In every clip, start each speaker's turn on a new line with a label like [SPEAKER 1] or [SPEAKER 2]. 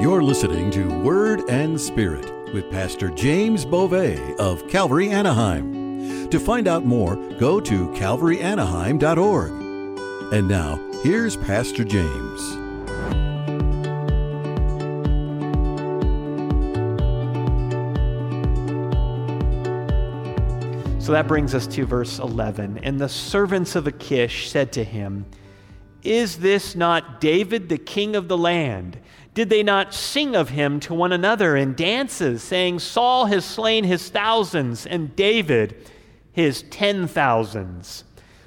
[SPEAKER 1] You're listening to Word and Spirit with Pastor James Beauvais of Calvary Anaheim. To find out more, go to calvaryanaheim.org. And now, here's Pastor James.
[SPEAKER 2] So that brings us to verse 11. And the servants of Achish said to him, Is this not David, the king of the land? Did they not sing of him to one another in dances, saying, Saul has slain his thousands, and David his ten thousands?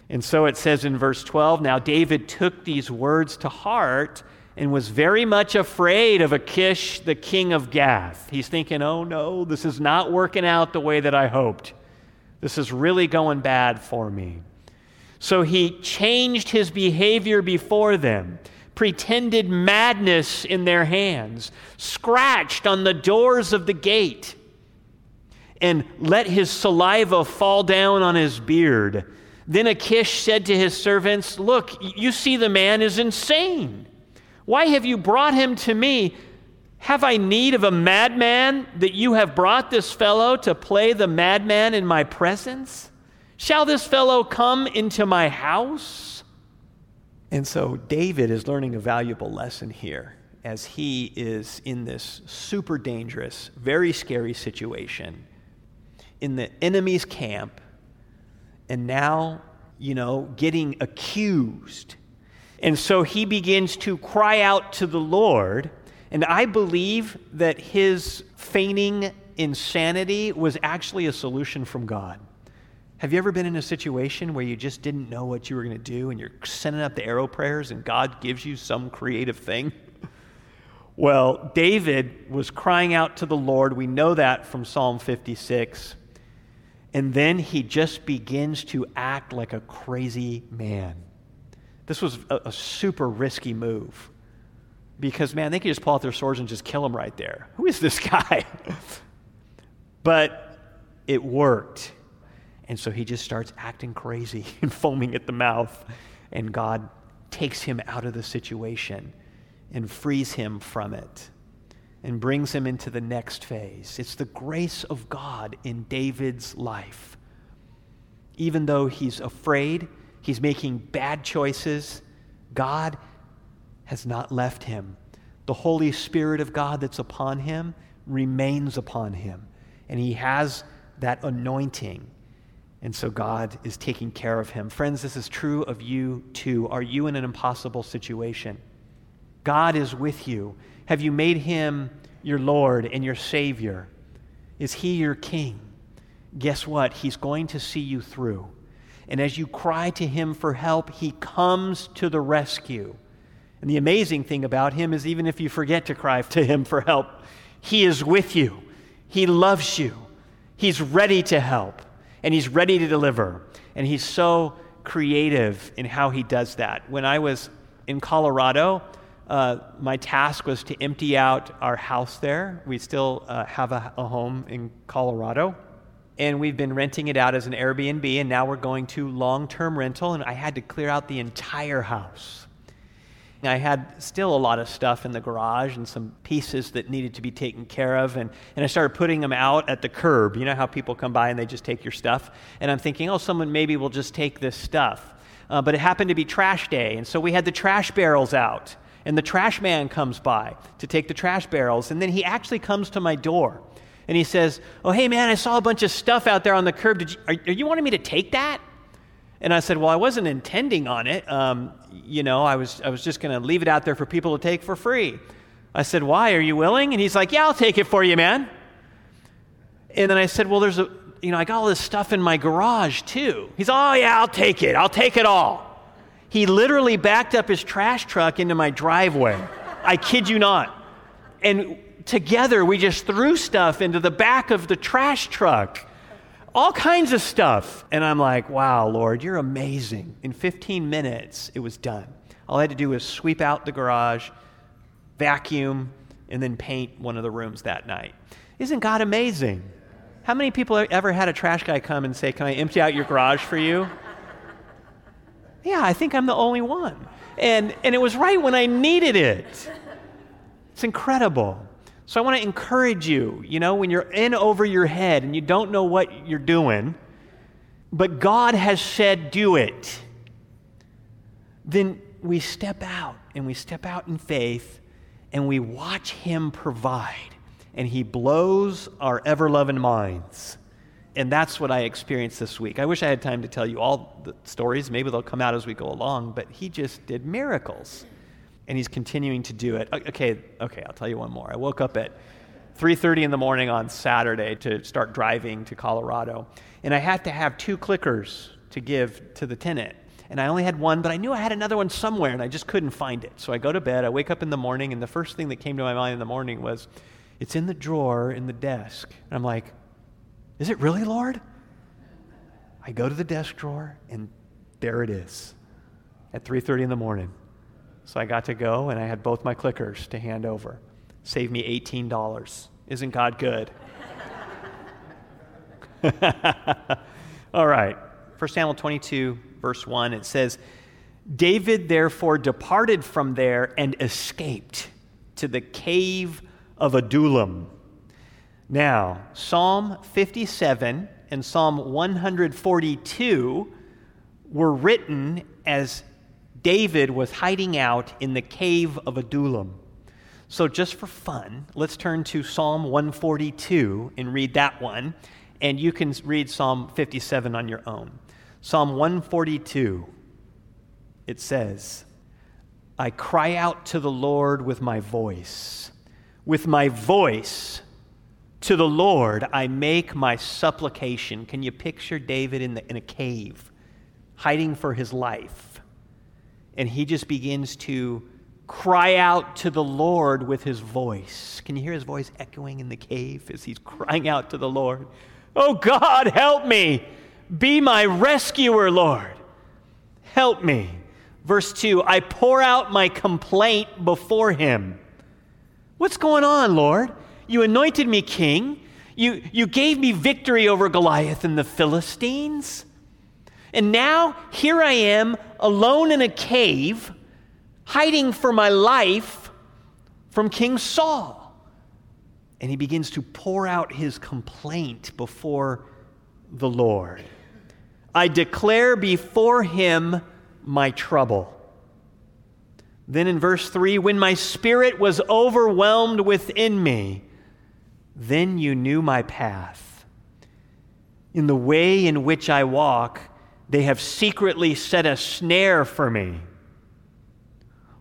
[SPEAKER 2] And so it says in verse 12 Now David took these words to heart and was very much afraid of Achish, the king of Gath. He's thinking, Oh no, this is not working out the way that I hoped. This is really going bad for me. So he changed his behavior before them, pretended madness in their hands, scratched on the doors of the gate, and let his saliva fall down on his beard. Then Achish said to his servants, Look, you see the man is insane. Why have you brought him to me? Have I need of a madman that you have brought this fellow to play the madman in my presence? Shall this fellow come into my house? And so David is learning a valuable lesson here as he is in this super dangerous, very scary situation in the enemy's camp and now, you know, getting accused. And so he begins to cry out to the Lord and I believe that his feigning insanity was actually a solution from God. Have you ever been in a situation where you just didn't know what you were going to do and you're sending up the arrow prayers and God gives you some creative thing? Well, David was crying out to the Lord. We know that from Psalm 56. And then he just begins to act like a crazy man. This was a, a super risky move because, man, they could just pull out their swords and just kill him right there. Who is this guy? but it worked. And so he just starts acting crazy and foaming at the mouth. And God takes him out of the situation and frees him from it and brings him into the next phase. It's the grace of God in David's life. Even though he's afraid, he's making bad choices, God has not left him. The Holy Spirit of God that's upon him remains upon him. And he has that anointing. And so God is taking care of him. Friends, this is true of you too. Are you in an impossible situation? God is with you. Have you made him your Lord and your Savior? Is he your King? Guess what? He's going to see you through. And as you cry to him for help, he comes to the rescue. And the amazing thing about him is, even if you forget to cry to him for help, he is with you. He loves you. He's ready to help, and he's ready to deliver. And he's so creative in how he does that. When I was in Colorado, uh, my task was to empty out our house there. We still uh, have a, a home in Colorado and we've been renting it out as an Airbnb, and now we're going to long term rental, and I had to clear out the entire house. I had still a lot of stuff in the garage and some pieces that needed to be taken care of. And, and I started putting them out at the curb. You know how people come by and they just take your stuff? And I'm thinking, oh, someone maybe will just take this stuff. Uh, but it happened to be trash day. And so we had the trash barrels out. And the trash man comes by to take the trash barrels. And then he actually comes to my door. And he says, oh, hey, man, I saw a bunch of stuff out there on the curb. Did you, are, are you wanting me to take that? And I said, Well, I wasn't intending on it. Um, you know, I was, I was just going to leave it out there for people to take for free. I said, Why? Are you willing? And he's like, Yeah, I'll take it for you, man. And then I said, Well, there's a, you know, I got all this stuff in my garage too. He's, Oh, yeah, I'll take it. I'll take it all. He literally backed up his trash truck into my driveway. I kid you not. And together we just threw stuff into the back of the trash truck all kinds of stuff. And I'm like, wow, Lord, you're amazing. In 15 minutes, it was done. All I had to do was sweep out the garage, vacuum, and then paint one of the rooms that night. Isn't God amazing? How many people ever had a trash guy come and say, Can I empty out your garage for you? yeah, I think I'm the only one. And, and it was right when I needed it. It's incredible. So I want to encourage you, you know, when you're in over your head and you don't know what you're doing, but God has said, do it, then we step out and we step out in faith and we watch Him provide. And He blows our ever loving minds. And that's what I experienced this week. I wish I had time to tell you all the stories. Maybe they'll come out as we go along, but He just did miracles. And He's continuing to do it. Okay, okay, I'll tell you one more. I woke up at 3:30 in the morning on Saturday to start driving to Colorado, and I had to have two clickers to give to the tenant and I only had one, but I knew I had another one somewhere, and I just couldn't find it. So I go to bed, I wake up in the morning, and the first thing that came to my mind in the morning was, it's in the drawer in the desk. And I'm like, is it really, Lord? I go to the desk drawer, and there it is at 3.30 in the morning. So I got to go, and I had both my clickers to hand over. Saved me $18. Isn't God good? All right. 1 Samuel 22, verse 1, it says, David therefore departed from there and escaped to the cave of Adullam. Now, Psalm 57 and Psalm 142 were written as David was hiding out in the cave of Adullam. So, just for fun, let's turn to Psalm 142 and read that one, and you can read Psalm 57 on your own. Psalm 142, it says, I cry out to the Lord with my voice. With my voice to the Lord, I make my supplication. Can you picture David in, the, in a cave, hiding for his life? And he just begins to cry out to the Lord with his voice. Can you hear his voice echoing in the cave as he's crying out to the Lord? Oh God, help me! Be my rescuer, Lord. Help me. Verse 2 I pour out my complaint before him. What's going on, Lord? You anointed me king. You, you gave me victory over Goliath and the Philistines. And now here I am alone in a cave, hiding for my life from King Saul. And he begins to pour out his complaint before the Lord. I declare before him my trouble. Then in verse 3 when my spirit was overwhelmed within me, then you knew my path. In the way in which I walk, they have secretly set a snare for me.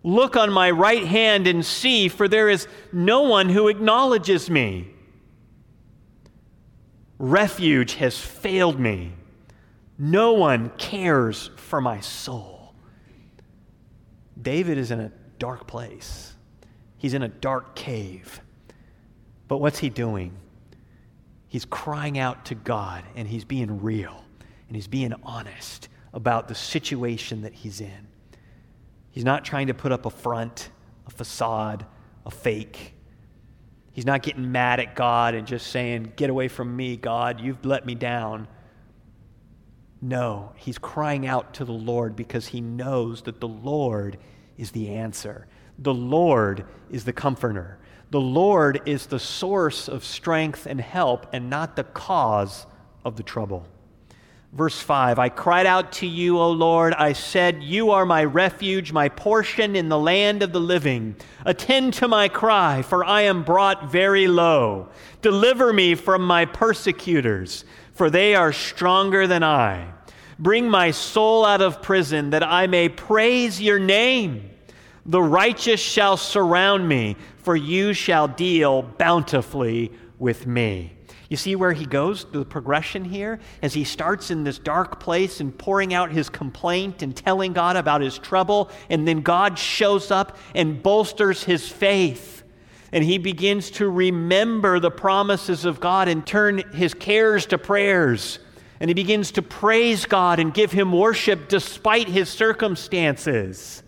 [SPEAKER 2] Look on my right hand and see, for there is no one who acknowledges me. Refuge has failed me. No one cares for my soul. David is in a dark place, he's in a dark cave. But what's he doing? He's crying out to God and he's being real and he's being honest about the situation that he's in. He's not trying to put up a front, a facade, a fake. He's not getting mad at God and just saying, Get away from me, God, you've let me down. No, he's crying out to the Lord because he knows that the Lord is the answer. The Lord is the comforter. The Lord is the source of strength and help and not the cause of the trouble. Verse 5 I cried out to you, O Lord. I said, You are my refuge, my portion in the land of the living. Attend to my cry, for I am brought very low. Deliver me from my persecutors for they are stronger than I. Bring my soul out of prison, that I may praise your name. The righteous shall surround me, for you shall deal bountifully with me. You see where he goes, the progression here? As he starts in this dark place and pouring out his complaint and telling God about his trouble, and then God shows up and bolsters his faith and he begins to remember the promises of God and turn his cares to prayers. And he begins to praise God and give him worship despite his circumstances.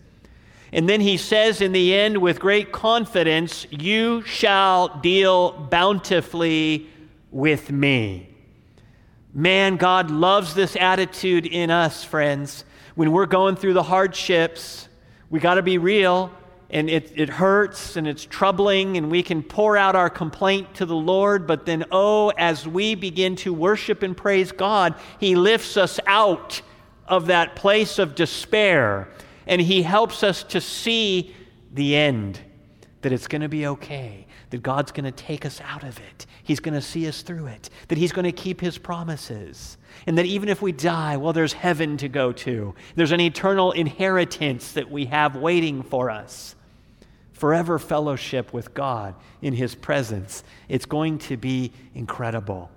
[SPEAKER 2] And then he says in the end with great confidence, You shall deal bountifully with me. Man, God loves this attitude in us, friends. When we're going through the hardships, we got to be real and it, it hurts and it's troubling, and we can pour out our complaint to the Lord. But then, oh, as we begin to worship and praise God, He lifts us out of that place of despair, and He helps us to see the end, that it's going to be okay, that God's going to take us out of it, He's going to see us through it, that He's going to keep His promises. And that even if we die, well, there's heaven to go to. There's an eternal inheritance that we have waiting for us forever fellowship with God in His presence. It's going to be incredible.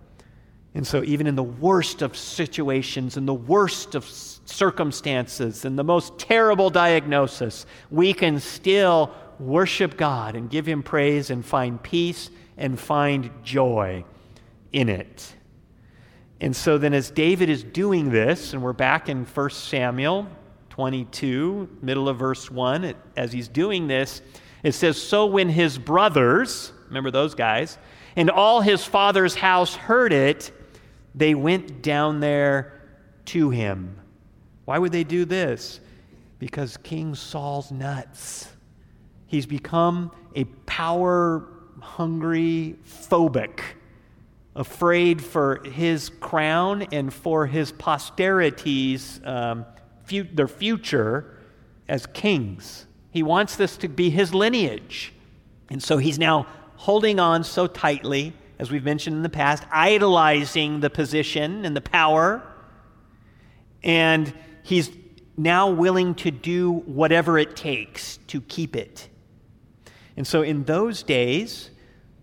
[SPEAKER 2] And so, even in the worst of situations, in the worst of circumstances, in the most terrible diagnosis, we can still worship God and give Him praise and find peace and find joy in it. And so, then, as David is doing this, and we're back in 1 Samuel 22, middle of verse 1, as he's doing this, it says, So when his brothers, remember those guys, and all his father's house heard it, they went down there to him. Why would they do this? Because King Saul's nuts. He's become a power hungry phobic, afraid for his crown and for his posterity's um, fu- their future as kings. He wants this to be his lineage. And so he's now holding on so tightly, as we've mentioned in the past, idolizing the position and the power. And he's now willing to do whatever it takes to keep it. And so in those days,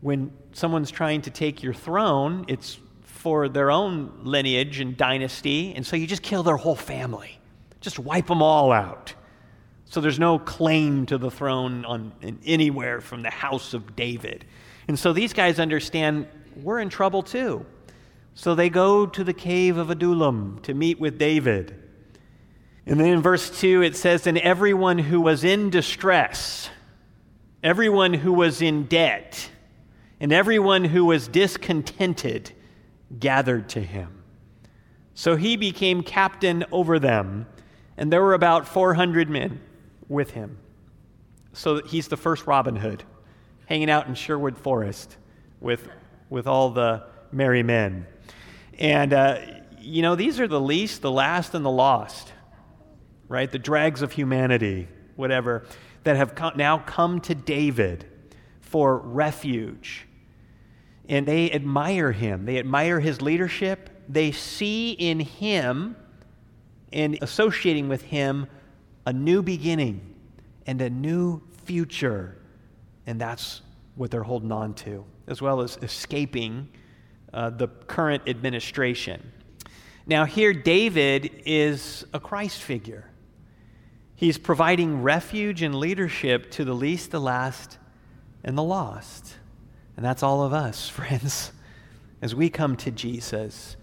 [SPEAKER 2] when someone's trying to take your throne, it's for their own lineage and dynasty. And so you just kill their whole family, just wipe them all out. So there's no claim to the throne on, anywhere from the house of David. And so these guys understand we're in trouble too. So they go to the cave of Adullam to meet with David. And then in verse 2, it says, And everyone who was in distress, everyone who was in debt, and everyone who was discontented gathered to him. So he became captain over them, and there were about 400 men with him. So he's the first Robin Hood, hanging out in Sherwood Forest with, with all the merry men. And, uh, you know, these are the least, the last, and the lost, right? The drags of humanity, whatever, that have come, now come to David for refuge. And they admire him, they admire his leadership. They see in him and associating with him a new beginning and a new future. And that's what they're holding on to, as well as escaping uh, the current administration. Now, here, David is a Christ figure. He's providing refuge and leadership to the least, the last, and the lost. And that's all of us, friends, as we come to Jesus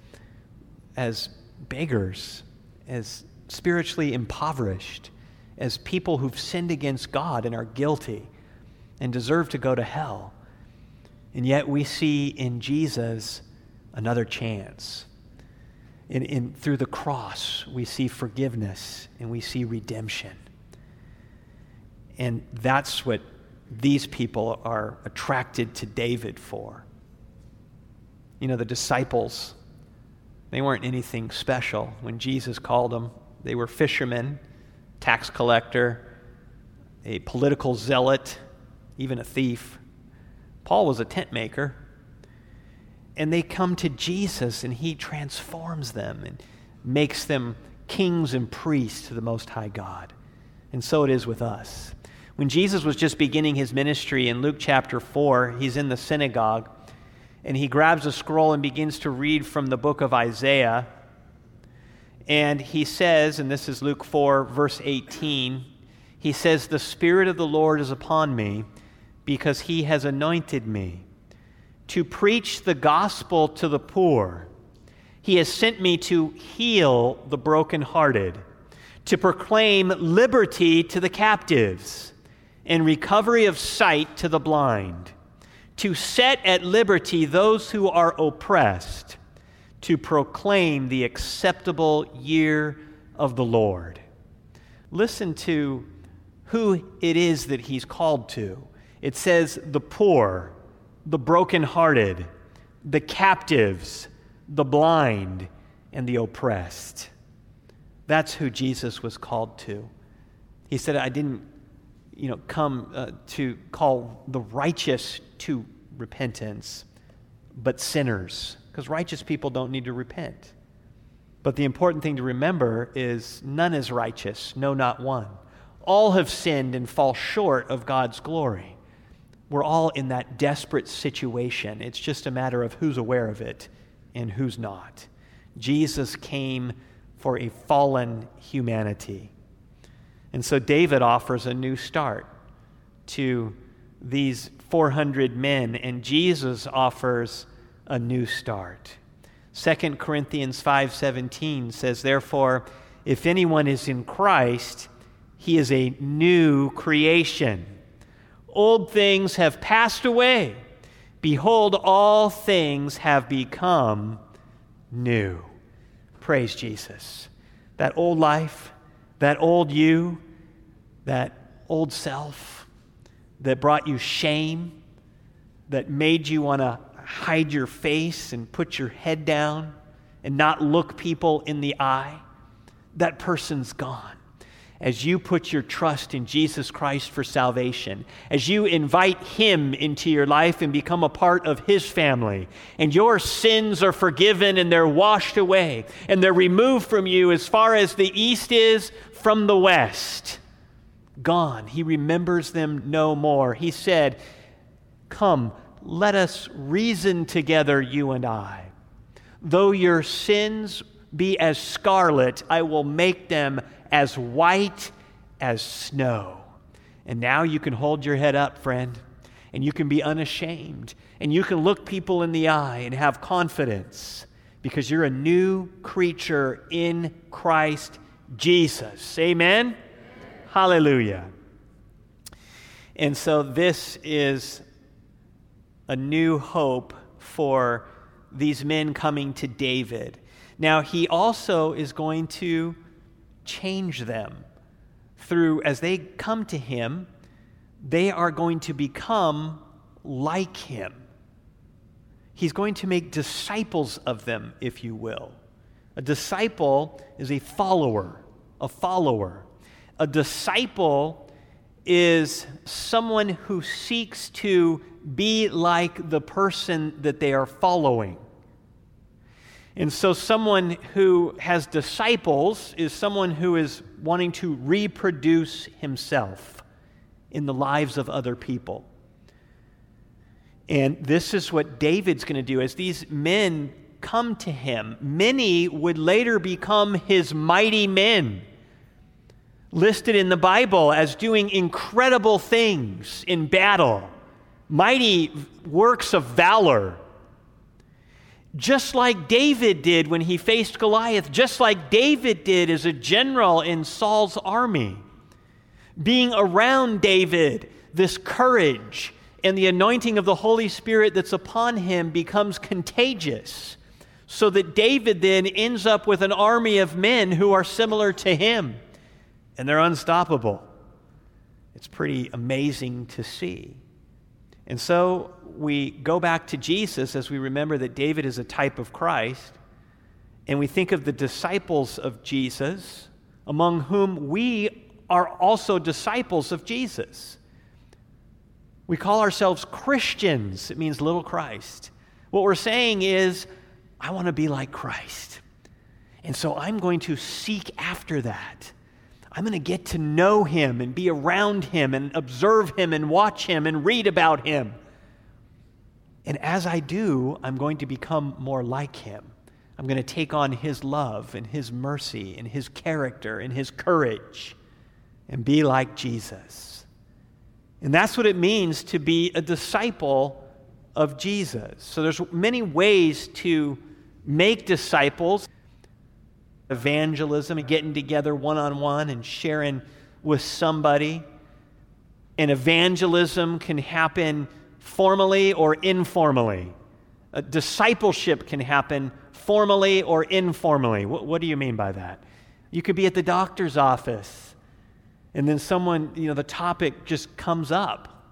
[SPEAKER 2] as beggars, as spiritually impoverished, as people who've sinned against God and are guilty and deserve to go to hell. And yet we see in Jesus another chance. In, in, through the cross, we see forgiveness and we see redemption. And that's what these people are attracted to David for. You know, the disciples, they weren't anything special when Jesus called them. They were fishermen, tax collector, a political zealot, even a thief. Paul was a tent maker. And they come to Jesus, and he transforms them and makes them kings and priests to the Most High God. And so it is with us. When Jesus was just beginning his ministry in Luke chapter 4, he's in the synagogue and he grabs a scroll and begins to read from the book of Isaiah. And he says, and this is Luke 4, verse 18, he says, The Spirit of the Lord is upon me because he has anointed me to preach the gospel to the poor. He has sent me to heal the brokenhearted, to proclaim liberty to the captives, and recovery of sight to the blind, to set at liberty those who are oppressed to proclaim the acceptable year of the Lord. Listen to who it is that he's called to. It says the poor, the brokenhearted, the captives, the blind, and the oppressed. That's who Jesus was called to. He said, I didn't you know, come uh, to call the righteous to repentance, but sinners, because righteous people don't need to repent. But the important thing to remember is none is righteous, no, not one. All have sinned and fall short of God's glory. We're all in that desperate situation. It's just a matter of who's aware of it and who's not. Jesus came for a fallen humanity. And so David offers a new start to these 400 men, and Jesus offers a new start. 2 Corinthians 5:17 says therefore if anyone is in Christ he is a new creation old things have passed away. Behold all things have become new. Praise Jesus. That old life that old you that old self that brought you shame that made you want to hide your face and put your head down and not look people in the eye, that person's gone. As you put your trust in Jesus Christ for salvation, as you invite Him into your life and become a part of His family, and your sins are forgiven and they're washed away, and they're removed from you as far as the east is from the west, gone. He remembers them no more. He said, Come, let us reason together, you and I. Though your sins be as scarlet, I will make them as white as snow. And now you can hold your head up, friend, and you can be unashamed, and you can look people in the eye and have confidence because you're a new creature in Christ Jesus. Amen? Amen. Hallelujah. And so this is a new hope for these men coming to David. Now, he also is going to change them through, as they come to him, they are going to become like him. He's going to make disciples of them, if you will. A disciple is a follower, a follower. A disciple is someone who seeks to be like the person that they are following. And so, someone who has disciples is someone who is wanting to reproduce himself in the lives of other people. And this is what David's going to do. As these men come to him, many would later become his mighty men listed in the Bible as doing incredible things in battle, mighty works of valor. Just like David did when he faced Goliath, just like David did as a general in Saul's army. Being around David, this courage and the anointing of the Holy Spirit that's upon him becomes contagious, so that David then ends up with an army of men who are similar to him and they're unstoppable. It's pretty amazing to see. And so we go back to Jesus as we remember that David is a type of Christ, and we think of the disciples of Jesus, among whom we are also disciples of Jesus. We call ourselves Christians, it means little Christ. What we're saying is, I want to be like Christ. And so I'm going to seek after that. I'm going to get to know him and be around him and observe him and watch him and read about him. And as I do, I'm going to become more like him. I'm going to take on his love and his mercy and his character and his courage and be like Jesus. And that's what it means to be a disciple of Jesus. So there's many ways to make disciples evangelism and getting together one on one and sharing with somebody. And evangelism can happen formally or informally. A discipleship can happen formally or informally. What, what do you mean by that? You could be at the doctor's office And then someone, you know, the topic just comes up.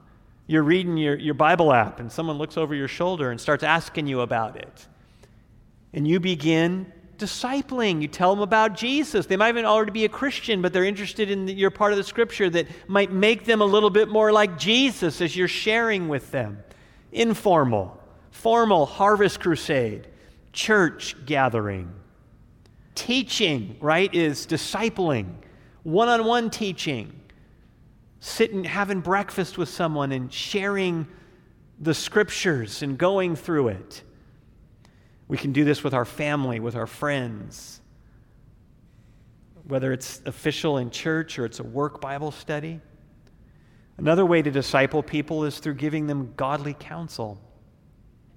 [SPEAKER 2] You're reading your, your Bible app, and someone looks over your shoulder and starts asking you about it. And you begin discipling. You tell them about Jesus. They might even already be a Christian, but they're interested in your part of the scripture that might make them a little bit more like Jesus as you're sharing with them. Informal, formal harvest crusade, church gathering. Teaching, right, is discipling, one on one teaching. Sitting, having breakfast with someone and sharing the scriptures and going through it. We can do this with our family, with our friends, whether it's official in church or it's a work Bible study. Another way to disciple people is through giving them godly counsel.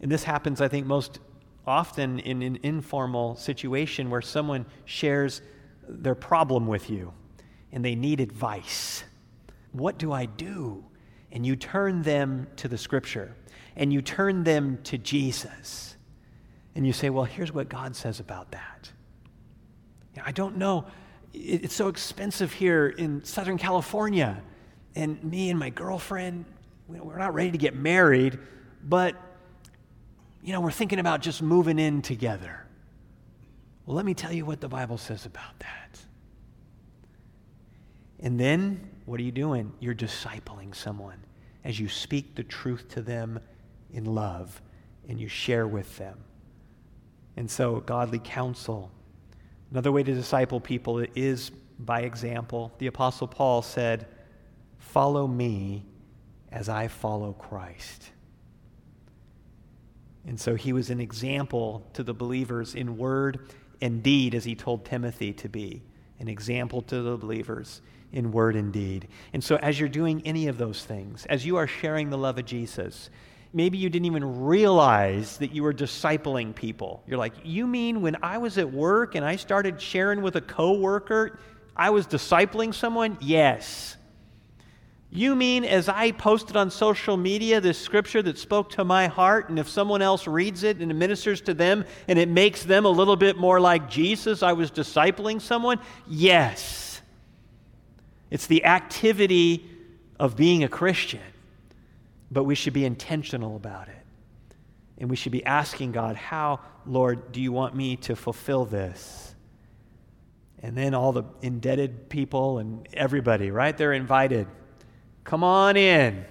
[SPEAKER 2] And this happens, I think, most often in an informal situation where someone shares their problem with you and they need advice. What do I do? And you turn them to the scripture and you turn them to Jesus and you say, well, here's what God says about that. I don't know. It's so expensive here in Southern California. And me and my girlfriend, we're not ready to get married, but, you know, we're thinking about just moving in together. Well, let me tell you what the Bible says about that. And then, what are you doing? You're discipling someone as you speak the truth to them in love and you share with them. And so, godly counsel. Another way to disciple people is by example. The Apostle Paul said, Follow me as I follow Christ. And so he was an example to the believers in word and deed, as he told Timothy to be an example to the believers in word and deed. And so, as you're doing any of those things, as you are sharing the love of Jesus, maybe you didn't even realize that you were discipling people. You're like, you mean when I was at work and I started sharing with a coworker, I was discipling someone? Yes. You mean as I posted on social media this scripture that spoke to my heart, and if someone else reads it and it ministers to them and it makes them a little bit more like Jesus, I was discipling someone? Yes. It's the activity of being a Christian but we should be intentional about it. And we should be asking God, How, Lord, do you want me to fulfill this? And then all the indebted people and everybody, right? They're invited. Come on in.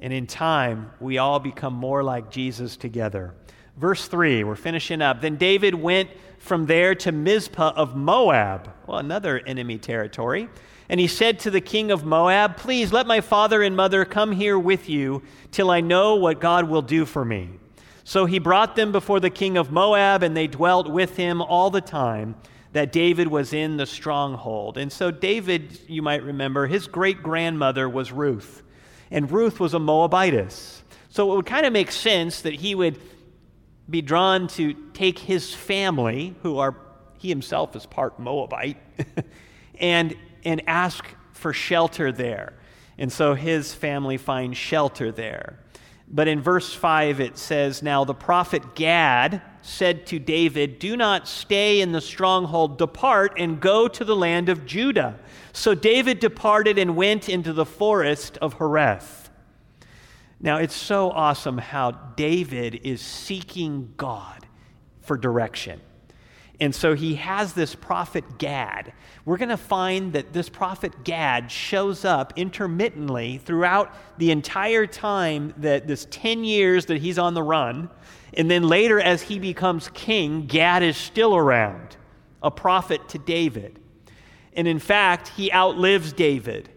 [SPEAKER 2] And in time, we all become more like Jesus together. Verse 3, we're finishing up. Then David went from there to Mizpah of Moab, well, another enemy territory. And he said to the king of Moab, Please let my father and mother come here with you till I know what God will do for me. So he brought them before the king of Moab, and they dwelt with him all the time that David was in the stronghold. And so, David, you might remember, his great grandmother was Ruth, and Ruth was a Moabitess. So it would kind of make sense that he would be drawn to take his family, who are, he himself is part Moabite, and and ask for shelter there. And so his family finds shelter there. But in verse 5, it says, Now the prophet Gad said to David, Do not stay in the stronghold, depart and go to the land of Judah. So David departed and went into the forest of Hereth. Now it's so awesome how David is seeking God for direction. And so he has this prophet Gad. We're going to find that this prophet Gad shows up intermittently throughout the entire time that this 10 years that he's on the run. And then later, as he becomes king, Gad is still around, a prophet to David. And in fact, he outlives David.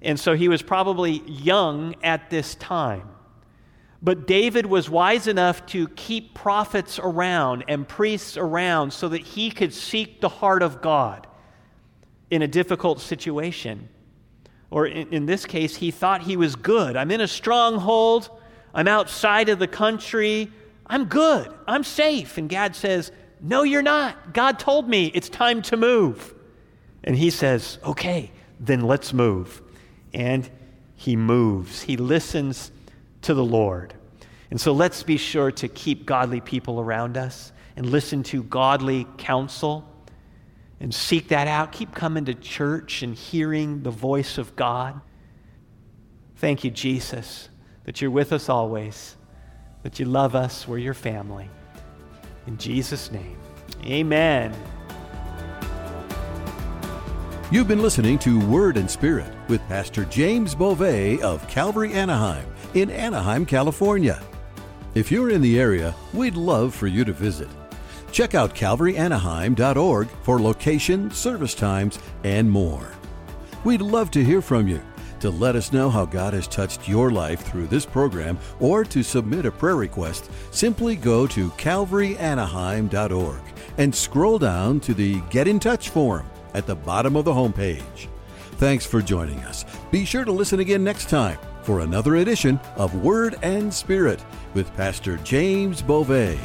[SPEAKER 2] And so he was probably young at this time. But David was wise enough to keep prophets around and priests around so that he could seek the heart of God in a difficult situation. Or in, in, this case, he thought he was good. I'm in a stronghold. I'm outside of the country. I'm good. I'm safe. And Gad says, No, you're not. God told me it's time to move. And he says, Okay, then let's move. And he moves. He listens to the Lord. And so let's be sure to keep godly people around us and listen to godly counsel. and seek that out. Keep coming to church and hearing the voice of God. Thank you, Jesus, that you're with us always, that you love us. We're your family. In Jesus' name, amen.
[SPEAKER 1] You've been listening to Word and Spirit with Pastor James Beauvais of Calvary Anaheim in Anaheim, California. If you're in the area, we'd love for you to visit. Check out calvaryanaheim.org for location, service times, and more. We'd love to hear from you. To let us know how God has touched your life through this program or to submit a prayer request, simply go to calvaryanaheim.org and scroll down to the Get in Touch form at the bottom of the homepage. Thanks for joining us. Be sure to listen again next time for another edition of Word and Spirit with Pastor James Beauvais.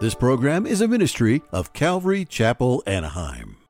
[SPEAKER 1] This program is a ministry of Calvary Chapel, Anaheim.